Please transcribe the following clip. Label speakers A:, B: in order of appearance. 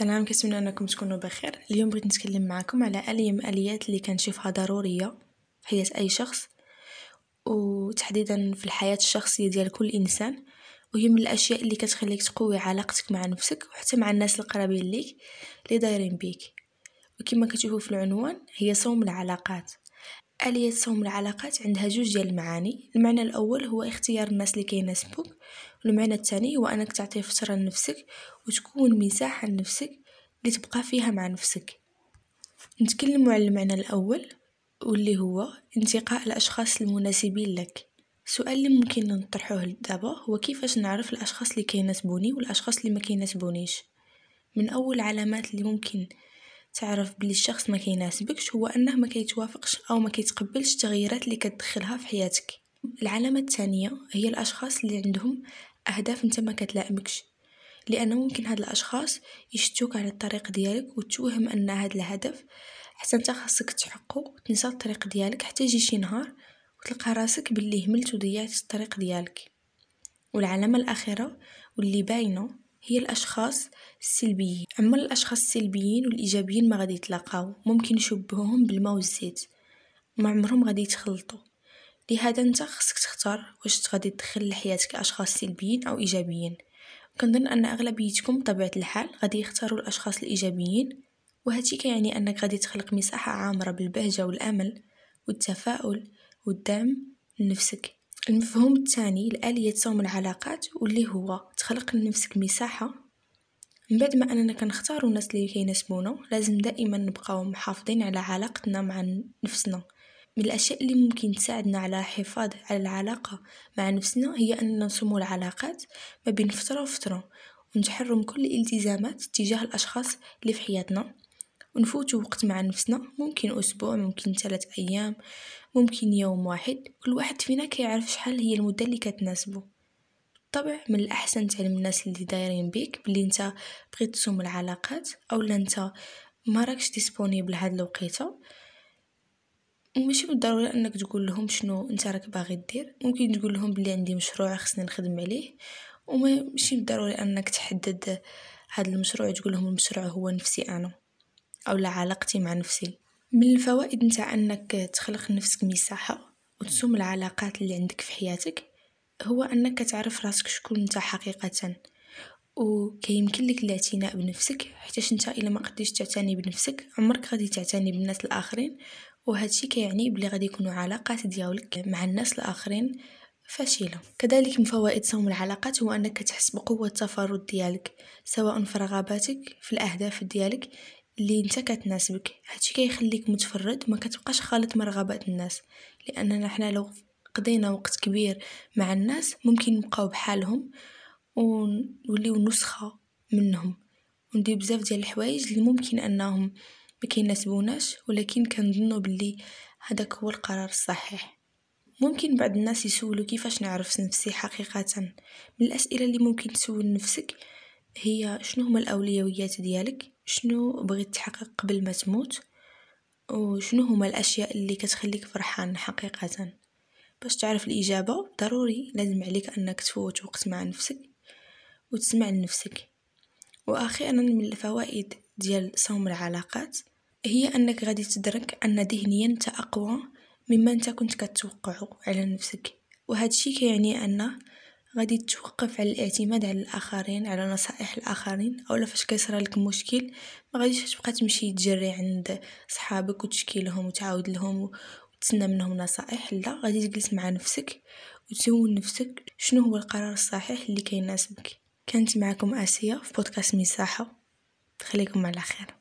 A: سلام كنتمنى أنكم تكونوا بخير. اليوم بغيت نتكلم معكم على الي من الاليات اللي كنشوفها ضرورية في حياة أي شخص وتحديدا في الحياة الشخصية ديال كل إنسان. وهي من الأشياء اللي كتخليك تقوي علاقتك مع نفسك وحتى مع الناس القرابين ليك اللي دايرين بيك. وكما كتشوفوا في العنوان هي صوم العلاقات. آلية صوم العلاقات عندها جوج ديال المعاني. المعنى الأول هو اختيار الناس اللي كيناسبوك والمعنى الثاني هو أنك تعطي فترة لنفسك وتكون مساحة لنفسك اللي تبقى فيها مع نفسك. نتكلم على المعنى الأول واللي هو انتقاء الأشخاص المناسبين لك. السؤال اللي ممكن نطرحوه دابا هو كيفاش نعرف الأشخاص اللي كيناسبوني والأشخاص اللي ما كيناسبونيش؟ من أول العلامات اللي ممكن تعرف بلي الشخص ما كيناسبكش هو أنه ما كيتوافقش أو ما كيتقبلش التغييرات اللي كتدخلها في حياتك. العلامة الثانية هي الأشخاص اللي عندهم أهداف أنت ما كتلائمكش. لأنه ممكن هاد الأشخاص يشتوك على الطريق ديالك وتوهم أن هذا الهدف حتى انت خاصك تحقق وتنسى الطريق ديالك حتى يجي شي نهار وتلقى راسك باللي هملت وضيعت الطريق ديالك. والعلامة الأخيرة واللي باينة هي الأشخاص السلبيين. أما الأشخاص السلبيين والإيجابيين ما غادي يتلاقاو ممكن نشبهوهم بالماء والزيت. ما عمرهم غادي يتخلطوا لهذا أنت خصك تختار واش غادي تدخل لحياتك أشخاص سلبيين أو إيجابيين. كنظن أن أغلبيتكم بطبيعة الحال غادي يختاروا الأشخاص الإيجابيين وهادشي كيعني أنك غادي تخلق مساحة عامرة بالبهجة والأمل والتفاؤل والدعم لنفسك. المفهوم الثاني لآلية صوم العلاقات واللي هو تخلق لنفسك مساحة. من بعد ما أننا كنختاروا الناس اللي كيناسبونا لازم دائما نبقاو محافظين على علاقتنا مع نفسنا. من الأشياء اللي ممكن تساعدنا على الحفاظ على العلاقة مع نفسنا هي أننا نصوموا العلاقات ما بين فترة وفترة ونتحرم كل الالتزامات تجاه الأشخاص اللي في حياتنا ونفوتوا وقت مع نفسنا ممكن أسبوع ممكن ثلاث أيام ممكن يوم واحد كل واحد فينا كيعرف شحال هي المدة اللي كتناسبه بالطبع من الأحسن تعلم الناس اللي دايرين بيك بلي نتا بغيت تصوم العلاقات أو نتا ما راكش disponible هاد الوقيتة. وماشي بالضروري إنك تقول لهم شنو أنت راك باغي دير. ممكن تقول لهم بلي عندي مشروع خصني نخدم عليه. وماشي بالضروري إنك تحدد هذا المشروع تقول لهم المشروع هو نفسي أنا أو علاقتي مع نفسي. من الفوائد نتاع أنك تخلق لنفسك مساحة وتصوم العلاقات اللي عندك في حياتك هو أنك تعرف راسك شكون نتا حقيقة. وكيمكن لك الاعتناء بنفسك حيت أنت إلا ما قديش تعتني بنفسك عمرك غادي تعتني بالناس الآخرين. وهادشي كيعني بلي غادي يكونوا علاقات ديالك مع الناس الآخرين فاشلة. كذلك من فوائد صوم العلاقات هو أنك تحس بقوة التفرد ديالك سواء في رغباتك في الأهداف ديالك اللي أنت كتناسبك. هادشي كيخليك متفرد ما كتبقاش خالط مرغبات الناس. لأننا حنا لو قضينا وقت كبير مع الناس ممكن نبقاو بحالهم ونوليو نسخة منهم. وندير بزاف ديال الحوايج اللي ممكن أنهم ما كيناسبوناش ولكن كنظنوا باللي هذاك هو القرار الصحيح. ممكن بعض الناس يسولوا كيفاش نعرف نفسي حقيقة. من الأسئلة اللي ممكن تسول نفسك هي شنو هما الأولويات ديالك؟ شنو بغيت تحقق قبل ما تموت؟ وشنو هما الأشياء اللي كتخليك فرحان حقيقة؟ باش تعرف الإجابة ضروري لازم عليك أنك تفوت وقت مع نفسك وتسمع لنفسك. وأخيرا من الفوائد ديال صوم العلاقات هي أنك غادي تدرك أن ذهنيا أنت أقوى مما أنت كنت كتوقعه على نفسك. وهذا الشيء كيعني أن غادي توقف على الاعتماد على الآخرين على نصائح الآخرين أولا فاش كيصرى لك مشكل ما غاديش تبقى تمشي تجري عند صحابك وتشكي لهم وتعاود لهم وتسنى منهم نصائح. لا غادي تجلس مع نفسك وتسول نفسك شنو هو القرار الصحيح اللي كيناسبك. كانت معكم اسيا في بودكاست مساحة. خليكم على خير.